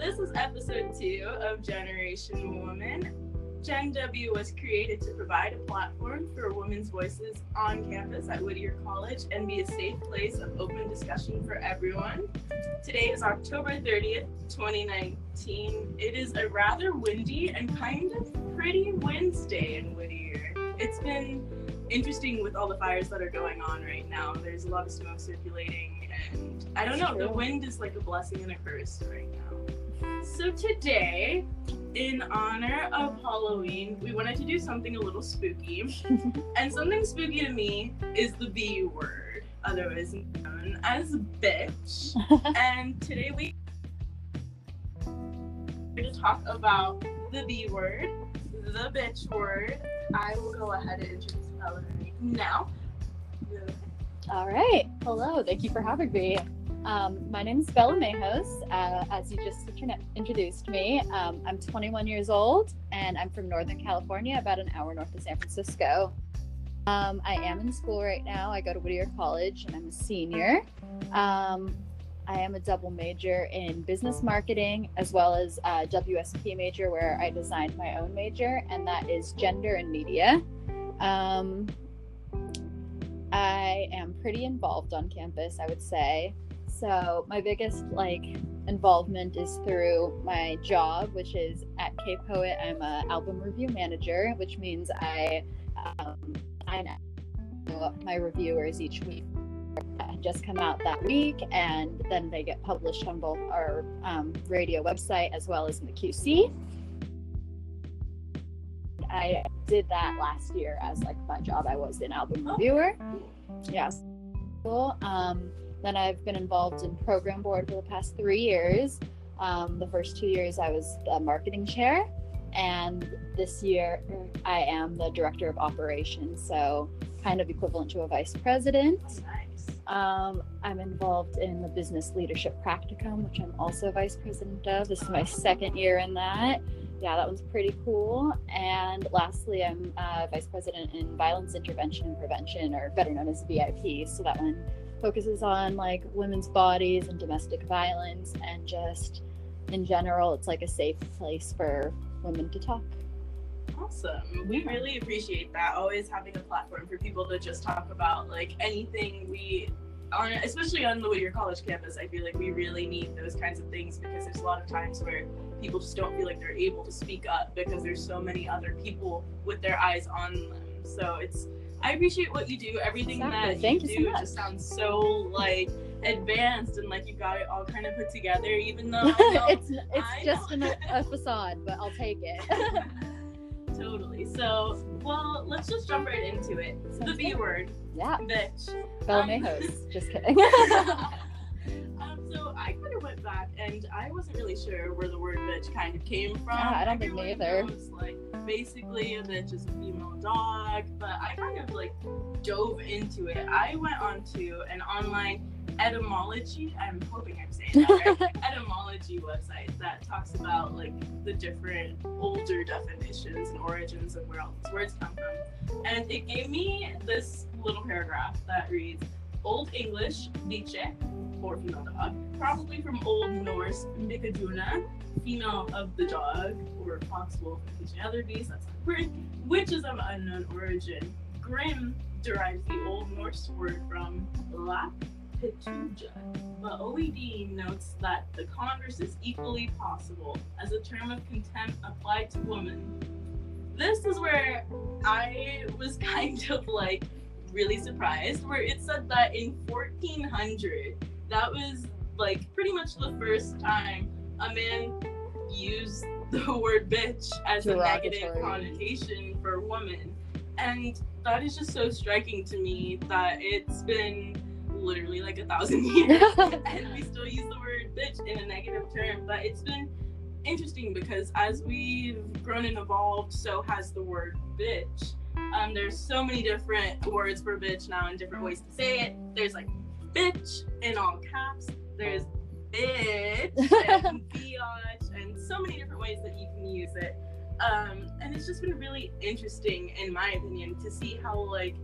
this is episode two of Generation Woman. Gen W was created to provide a platform for women's voices on campus at Whittier College and be a safe place of open discussion for everyone. Today is October 30th, 2019. It is a rather windy and kind of pretty Wednesday in Whittier. It's been interesting with all the fires that are going on right now. There's a lot of smoke circulating, and I don't know, the wind is like a blessing and a curse right now. So today, in honor of Halloween, we wanted to do something a little spooky. and something spooky to me is the B word, otherwise known as bitch. and today we are going to talk about the B word, the bitch word. I will go ahead and introduce Valerie now. All right. Hello. Thank you for having me. Um, my name is Bella Mejos. Uh, as you just introduced me, um, I'm 21 years old and I'm from Northern California, about an hour north of San Francisco. Um, I am in school right now. I go to Whittier College and I'm a senior. Um, I am a double major in business marketing as well as a WSP major where I designed my own major, and that is gender and media. Um, I am pretty involved on campus, I would say. So my biggest like involvement is through my job, which is at K Poet. I'm an album review manager, which means I um, I my reviewers each week just come out that week, and then they get published on both our um, radio website as well as in the QC. I did that last year as like my job. I was an album reviewer. Yes. Cool. Um, then I've been involved in program board for the past three years. Um, the first two years I was the marketing chair, and this year I am the director of operations, so kind of equivalent to a vice president. Um, I'm involved in the business leadership practicum, which I'm also vice president of. This is my second year in that. Yeah, that one's pretty cool. And lastly, I'm uh, vice president in violence intervention and prevention, or better known as VIP. So that one focuses on like women's bodies and domestic violence and just in general it's like a safe place for women to talk. Awesome. We really appreciate that always having a platform for people to just talk about like anything we on especially on the Whittier College campus I feel like we really need those kinds of things because there's a lot of times where people just don't feel like they're able to speak up because there's so many other people with their eyes on them. So it's I appreciate what you do. Everything exactly. that Thank you, you do so just sounds so like advanced and like you got it all kind of put together. Even though it's it's I just an, a facade, but I'll take it. totally. So, well, let's just jump right into it. Sounds the B good. word. Yeah. Bitch. Bella um, just kidding. um, so I kind of went back and I wasn't really sure where the word bitch kind of came from. Yeah, I don't Everyone think either. Knows, like basically a bitch is a female dog, but I kind of like dove into it. I went onto an online etymology. I'm hoping I'm saying that right. etymology website that talks about like the different older definitions and origins of where all these words come from. And it gave me this little paragraph that reads Old English, bicce, female dog, probably from Old Norse, bikkjuna, female of the dog, or fox, wolf, and other beast, that's important, which is of unknown origin. Grimm derives the Old Norse word from Lapp pittja, but OED notes that the converse is equally possible as a term of contempt applied to women. This is where I was kind of like really surprised, where it said that in 1400, that was like pretty much the first time a man used the word bitch as a negative connotation for a woman. And that is just so striking to me that it's been literally like a thousand years and we still use the word bitch in a negative term. But it's been interesting because as we've grown and evolved so has the word bitch. Um, there's so many different words for bitch now and different ways to say it. There's like bitch in all caps there's bitch and biatch and so many different ways that you can use it um, and it's just been really interesting in my opinion to see how like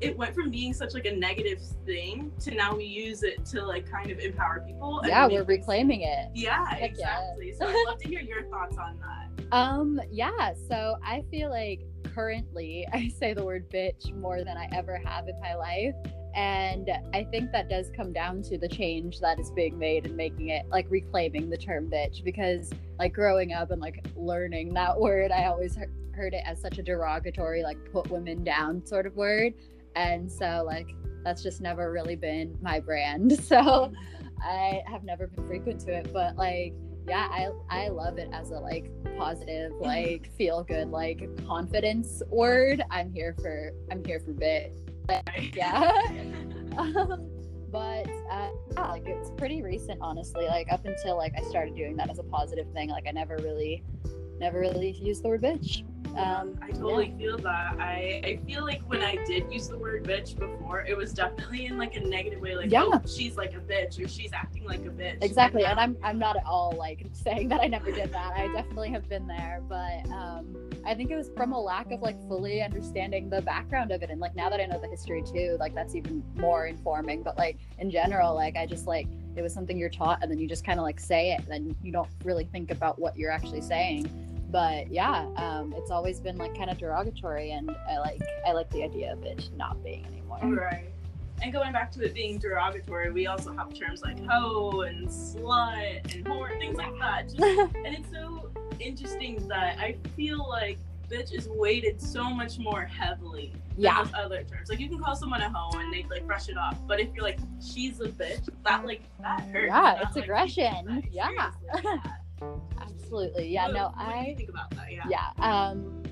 it went from being such like a negative thing to now we use it to like kind of empower people. Yeah, we're reclaiming it. Yeah, Heck yeah. exactly. So I'd love to hear your thoughts on that. Um, yeah, so I feel like currently I say the word bitch more than I ever have in my life. And I think that does come down to the change that is being made and making it like reclaiming the term bitch because like growing up and like learning that word, I always he- heard it as such a derogatory, like put women down sort of word. And so, like, that's just never really been my brand. So I have never been frequent to it, but like, yeah, I I love it as a like positive, like feel good, like confidence word. I'm here for I'm here for bit. Yeah. um, but uh, yeah, like it's pretty recent, honestly. Like up until like I started doing that as a positive thing, like I never really, never really used the word bitch. Um, I totally feel that. I, I feel like when I did use the word bitch before, it was definitely in like a negative way, like Yeah. oh she's like a bitch or she's acting like a bitch. exactly and i'm i'm not at all like saying that i never did that i definitely have been there but um i think it was from a lack of like fully understanding the background of it and like now that i know the history too like that's even more informing but like in general like i just like it was something you're taught and then you just kind of like say it and then you don't really think about what you're actually saying but yeah um it's always been like kind of derogatory and i like i like the idea of it not being anymore Right. And going back to it being derogatory, we also have terms like hoe and slut and whore, things like that. Just, and it's so interesting that I feel like bitch is weighted so much more heavily than yeah those other terms. Like you can call someone a hoe and they like brush it off, but if you're like she's a bitch, that like that hurts. Yeah, That, it's like, aggression. like, Yeah. yeah. Absolutely yeah What- no what do you i think about that? Yeah. yeah um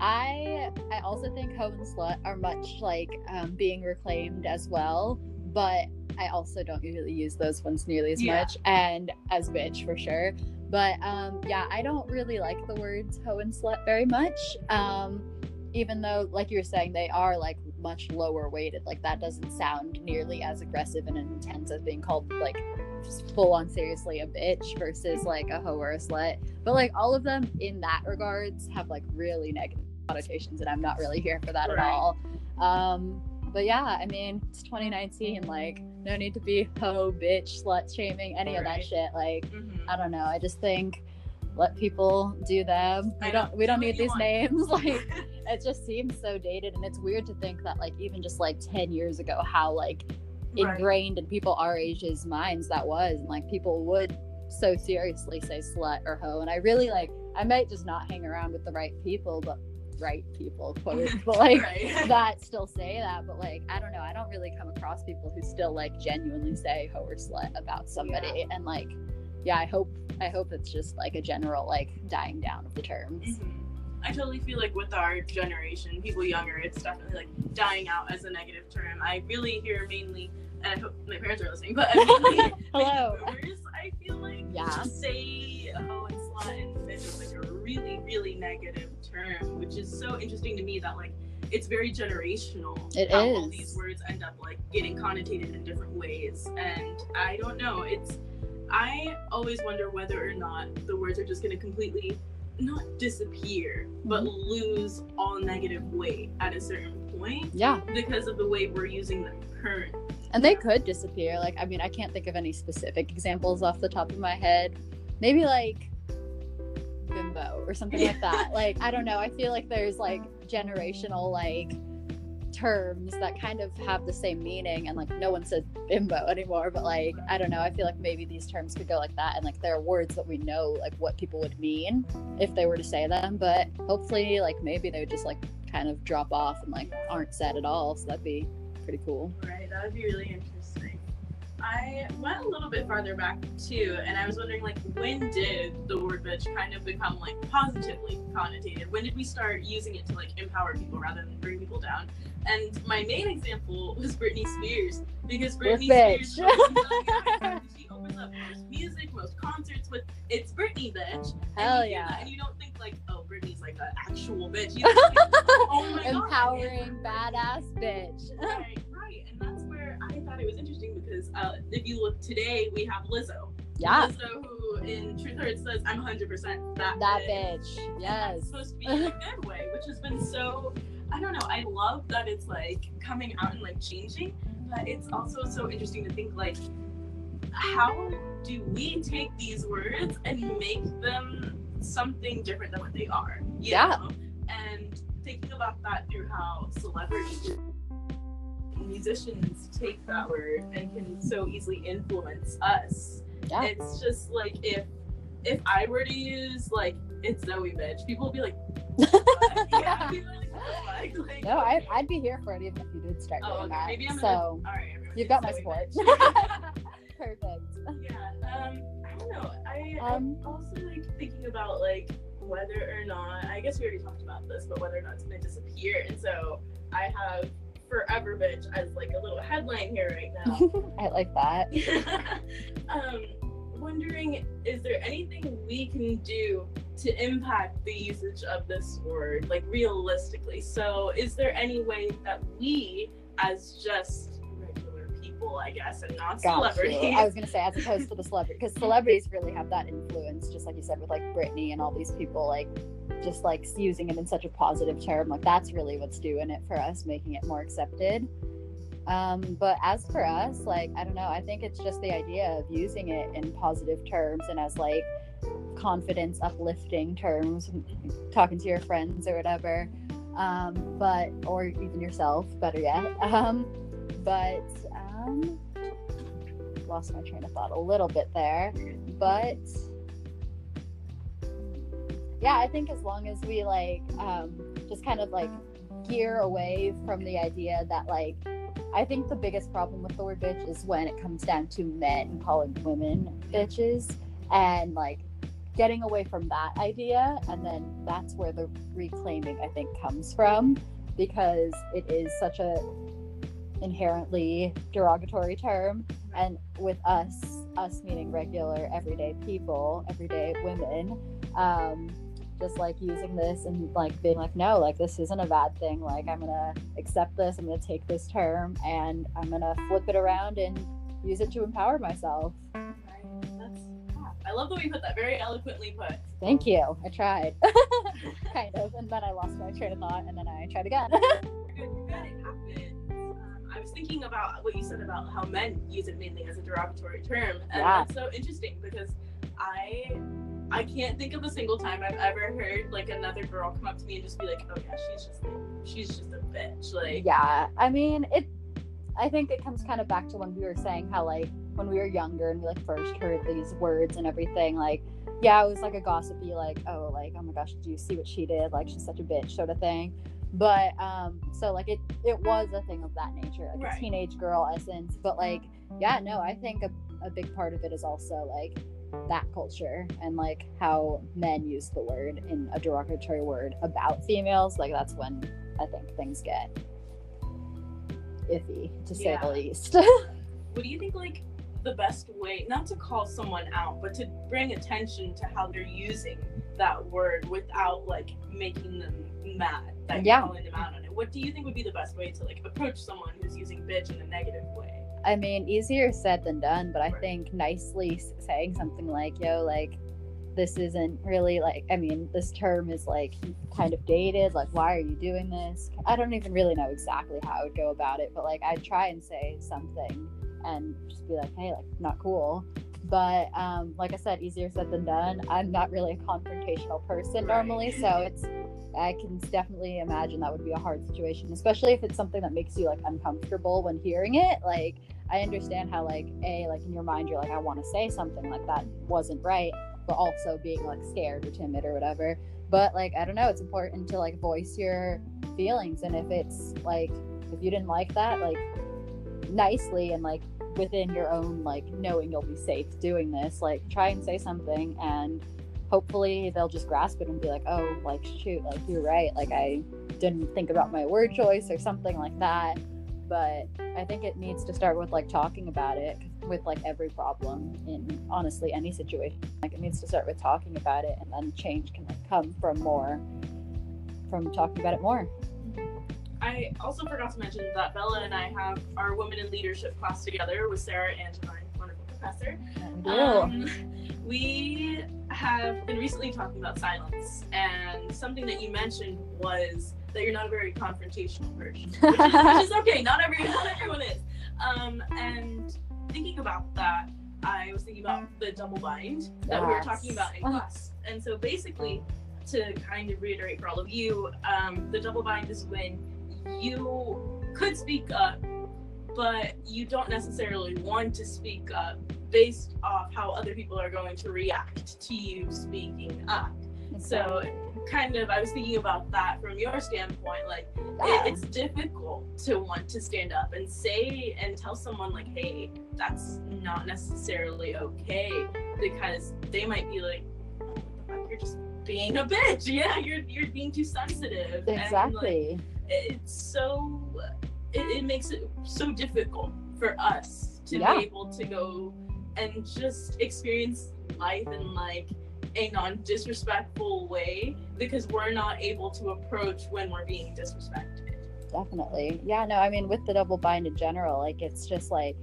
i i also think hoe and slut are much like um, being reclaimed as well but i also don't usually use those ones nearly as Yeah. much and as bitch for sure but um yeah i don't really like the words hoe and slut very much um even though like you were saying they are like much lower weighted like that doesn't sound nearly as aggressive and intense as being called like just full on seriously a bitch versus like a hoe or a slut. But like all of them in that regards have like really negative connotations and i'm not really here for that Right. at all. Um but yeah i mean it's 2019 like no need to be hoe bitch slut shaming any of that shit. Like Mhm. i don't know. I just think let people do them. We don't we don't need these want. names. Like it just seems so dated and it's weird to think that like even just like 10 years ago how like Right. ingrained in people our age's minds that was and like people would so seriously say slut or hoe and i really like i might just not hang around with the right people but right people quote but like Right. that still say that but like i don't know i don't really come across people who still like genuinely say hoe or slut about somebody and like yeah i hope i hope it's just like a general like dying down of the terms Mhm. I totally feel like with our generation, people younger, it's definitely like dying out as a negative term. I really hear mainly, and I hope my parents are listening, but I mainly Hello. boomers, I feel like Yeah. just say hoe and slut and bitch is like a really, really negative term, which is so interesting to me that like it's very generational. It how all these words end up like getting connotated in different ways, and I don't know. It's I always wonder whether or not the words are just going to completely not disappear, but Mm-hmm. lose all negative weight at a certain point yeah because of the way we're using them currently. And they could disappear. Like i mean i can't think of any specific examples off the top of my head. Maybe like bimbo or something like that. Like i don't know. I feel like there's like generational like terms that kind of have the same meaning and like no one says bimbo anymore but like i don't know. I feel like maybe these terms could go like that and like there are words that we know like what people would mean if they were to say them but hopefully like maybe they would just like kind of drop off and like aren't said at all. So that'd be pretty cool Right, that would be really interesting. I went a little bit farther back too, and I was wondering, like, when did the word bitch kind of become like positively connotated? When did we start using it to like empower people rather than bring people down? And my main example was Britney Spears because Britney. Spears she opens up most music, most concerts with "It's Britney, bitch." And Hell you hear yeah. that and you don't think like, "Oh, Britney's like an actual bitch." You think, oh my god, empowering badass bitch right, thought it was interesting because uh, if you look today, we have Lizzo. yeah Lizzo, who in Truth Hurts says, "I'm 100% that that bitch." bitch yes supposed to be in a good way, which has been so I don't know. I love that it's like coming out and like changing, but it's also so interesting to think like, how do we take these words and make them something different than what they are? Yeah. know? And thinking about that through how celebrities, musicians take that word and can so easily influence us. Yeah. It's just like if if I were to use like it's Zoe bitch, people would be like, yeah, like, what? Like, No, I. I'd be here for it even if you did start Oh, doing okay. that. Maybe I'm so gonna. All right, you've got my support. perfect. yeah. Um. I don't know. I Um, I'm also like thinking about like whether or not. I guess we already talked about this, but whether or not it's gonna disappear. And so I have forever bitch as like a little headline here right now. I like that. um, wondering, is there anything we can do to impact the usage of this word, like realistically? So, is there any way that we, as just people, I guess, and not Got you. celebrities, I was gonna say as opposed to the celebrity, because celebrities really have that influence, just like you said with like Britney and all these people, like just like using it in such a positive term. Like that's really what's doing it for us, making it more accepted. Um, but as for us, like I don't know, I think it's just the idea of using it in positive terms and as like confidence uplifting terms, talking to your friends or whatever. Um, but or even yourself, better yet. Um, but um, lost my train of thought a little bit there, but yeah, I think as long as we like um, just kind of like gear away from the idea that like I think the biggest problem with the word bitch is when it comes down to men calling women bitches and like getting away from that idea and then that's where the reclaiming I think comes from because it is such a inherently derogatory term and with us us meaning regular everyday people everyday women um just like using this and like being like no like this isn't a bad thing like i'm gonna accept this i'm gonna take this term and i'm gonna flip it around and use it to empower myself Right. That's, yeah. I love the way you put that. Very eloquently put. thank you i tried kind of and then i lost my train of thought and then i tried again good. Good. Was thinking about what you said about how men use it mainly as a derogatory term, and Yeah. that's so interesting because I I can't think of a single time I've ever heard like another girl come up to me and just be like, "Oh yeah, she's just like, she's just a bitch." Like, yeah i mean it i think it comes kind of back to when we were saying how like when we were younger and we like first heard these words and everything like yeah it was like a gossipy like oh like oh my gosh do you see what she did like she's such a bitch sort of thing but um so like it it was a thing of that nature like Right. a teenage girl essence but like yeah no i think a, a big part of it is also like that culture and like how men use the word in a derogatory word about females like that's when i think things get iffy to say Yeah. the least what do you think like the best way not to call someone out but to bring attention to how they're using that word without like making them mad that Yeah. you're calling them out on it what do you think would be the best way to like approach someone who's using bitch in a negative way I mean, easier said than done, but I Right. think nicely saying something like, yo, like, this isn't really like, I mean, this term is like kind of dated. Like, why are you doing this? I don't even really know exactly how I would go about it, but like, I'd try and say something and just be like, hey, like, not cool. But um, like I said, easier said than done. I'm not really a confrontational person Right. normally, so it's I can definitely imagine that would be a hard situation, especially if it's something that makes you like uncomfortable when hearing it. Like, I understand how like a like in your mind you're like I want to say something like that wasn't right, but also being like scared or timid or whatever. But like I don't know, it's important to like voice your feelings, and if it's like if you didn't like that, like nicely and like within your own like knowing you'll be safe doing this, like try and say something and hopefully they'll just grasp it and be like, oh, like shoot, like you're right. Like I didn't think about my word choice or something like that. But I think it needs to start with like talking about it with like every problem in honestly any situation. Like it needs to start with talking about it and then change can like, come from more from talking about it more. I also forgot to mention that Bella and I have our women in leadership class together with Sarah and my wonderful professor. Um, we have been recently talking about silence, and something that you mentioned was that you're not a very confrontational person, which is, which is okay. Not every not everyone is. Um, and thinking about that, I was thinking about the double bind that we were talking about in class. And so basically, to kind of reiterate for all of you, um, the double bind is when you could speak up, but you don't necessarily want to speak up based off how other people are going to react to you speaking up. So kind of I was thinking about that from your standpoint like Yeah. it, it's difficult to want to stand up and say and tell someone like hey that's not necessarily okay because they might be like "Oh, what the fuck, you're just being a bitch yeah you're you're being too sensitive And, like, exactly. it's so it, it makes it so difficult for us to Yeah. be able to go and just experience life in like a non-disrespectful way because we're not able to approach when we're being disrespected. Definitely. Yeah no i mean with the double bind in general like it's just like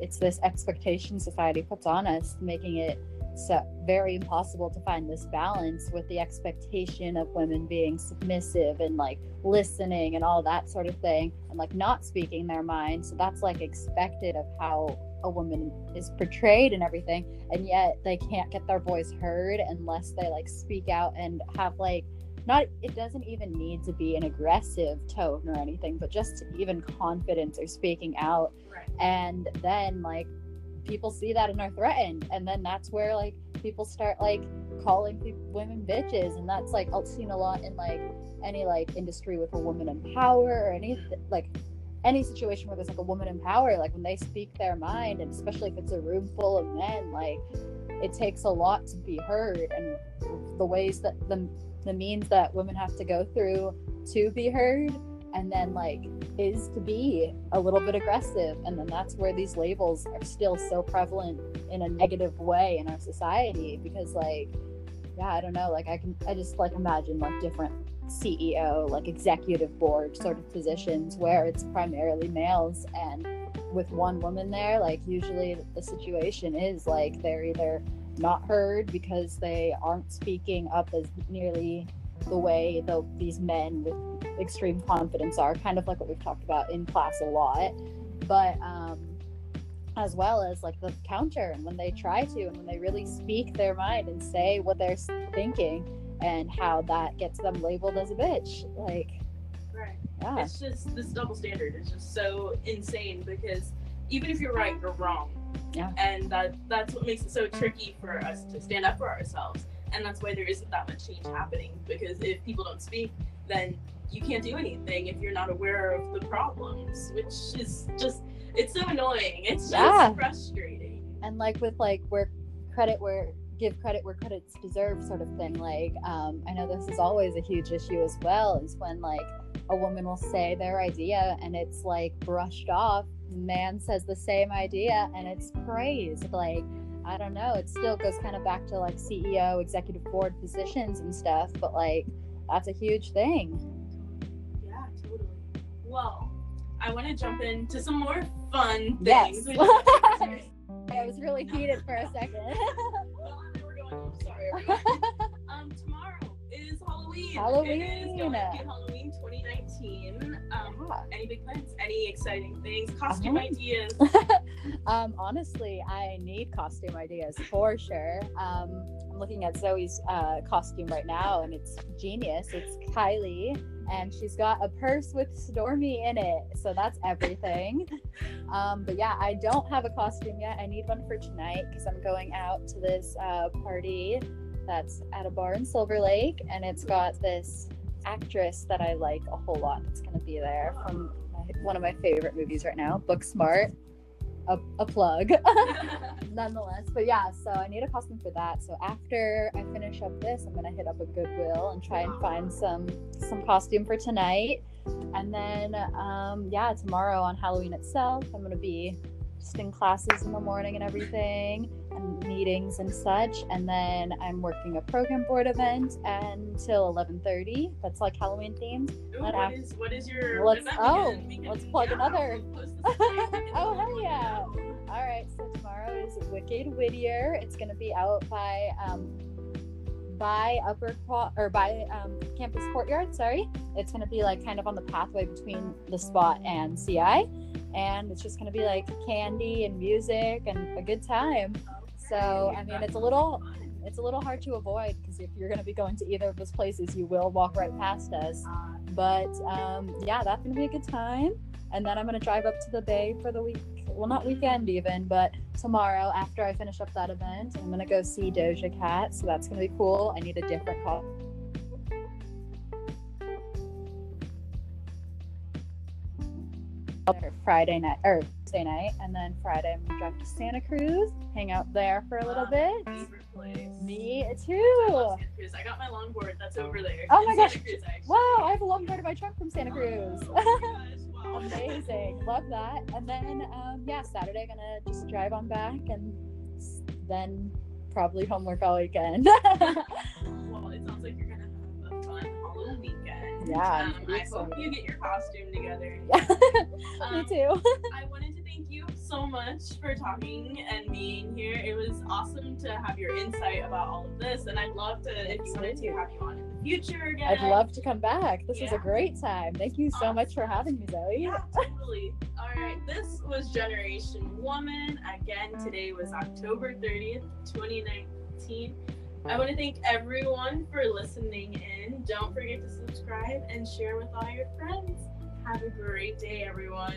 it's this expectation society puts on us making it so very impossible to find this balance with the expectation of women being submissive and like listening and all that sort of thing and like not speaking their mind. So that's like expected of how a woman is portrayed and everything and yet they can't get their voice heard unless they like speak out and have like not it doesn't even need to be an aggressive tone or anything but just even confidence or speaking out. Right. And then like people see that and are threatened and then that's where like people start like calling women bitches and that's like i've seen a lot in like any like industry with a woman in power or anything like any situation where there's like a woman in power like when they speak their mind and especially if it's a room full of men like it takes a lot to be heard and the ways that the the means that women have to go through to be heard and then like is to be a little bit aggressive and then that's where these labels are still so prevalent in a negative way in our society because like yeah i don't know like i can i just like imagine like different ceo like executive board sort of positions where it's primarily males and with one woman there like usually the situation is like they're either not heard because they aren't speaking up as nearly the way the, these men with extreme confidence are kind of like what we've talked about in class a lot. But um as well as like the counter and when they try to and when they really speak their mind and say what they're thinking and how that gets them labeled as a bitch. Like right. yeah. It's just this double standard. Is just so insane because even if you're right you're wrong. Yeah. and that that's what makes it so tricky for us to stand up for ourselves. And that's why there isn't that much change happening because if people don't speak then you can't do anything if you're not aware of the problems which is just it's so annoying. It's just Yeah. frustrating. And like with like where credit where give credit where credit's deserved sort of thing like um i know this is always a huge issue as well is when like a woman will say their idea and it's like brushed off man says the same idea and it's praised like i don't know it still goes kind of back to like ceo executive board positions and stuff but like that's a huge thing. Yeah totally. Well i want to jump into some more fun things. Which- i was really heated for a second sorry, um, tomorrow is Halloween. Halloween. It is going to be Halloween 2019. Um, Yeah. any big plans? Any exciting things? Costume Uh-huh. ideas? um, honestly, I need costume ideas for sure. Um, I'm looking at Zoe's uh, costume right now, and it's genius. It's Kylie, and she's got a purse with Stormi in it, so that's everything. Um, but yeah, I don't have a costume yet. I need one for tonight because I'm going out to this uh, party that's at a bar in Silver Lake, and it's got this actress that I like a whole lot that's going to be there from my, one of my favorite movies right now, Booksmart. A, a plug, nonetheless. But yeah, so I need a costume for that. So after I finish up this, I'm gonna hit up a Goodwill and try and find some some costume for tonight. And then um, yeah, tomorrow on Halloween itself, I'm gonna be just in classes in the morning and everything and meetings and such and then i'm working a program board event until 11.30 that's like halloween themed Ooh, what af- is what is your Let's- oh? Let's plug yeah, another. we'll post this again. We can Oh, hell yeah. All right, so tomorrow is Wicked Whittier. It's to be out by um, by Upper or by um, Campus Courtyard. Sorry, it's gonna be like kind of on the pathway between the spot and CI, and it's just gonna be like candy and music and a good time. So I mean, it's a little it's a little hard to avoid because if you're going to be going to either of those places, you will walk right past us. But um, yeah, that's going to be a good time. And then I'm going to drive up to the Bay for the week. Well, not weekend even, but tomorrow after I finish up that event, I'm going to go see Doja Cat. So that's going to be cool. I need a different call. Friday night or Thursday night, and then Friday I'm gonna drive to Santa Cruz, hang out there for a little bit. Favorite place. Me I too. love Santa Cruz. I got my longboard that's over there. Oh my gosh. Cruz. Wow, I have a longboard in my trunk from Santa Cruz. Oh gosh, wow. Amazing, love that. And then um, yeah, Saturday I'm gonna just drive on back, and then probably homework all weekend. Well, Yeah, Um, I hope you get your costume together. Me Um, too. I wanted to thank you so much for talking and being here. It was awesome to have your insight about all of this, and I'd love to, if you wanted to, have you on in the future again. I'd love to come back. This was a great time. Thank you so much for having me, Zoe. Yeah, totally. All right, this was Generation Woman. Again, today was October 30th, 2019. I want to thank everyone for listening in. Don't forget to subscribe and share with all your friends. Have a great day, everyone.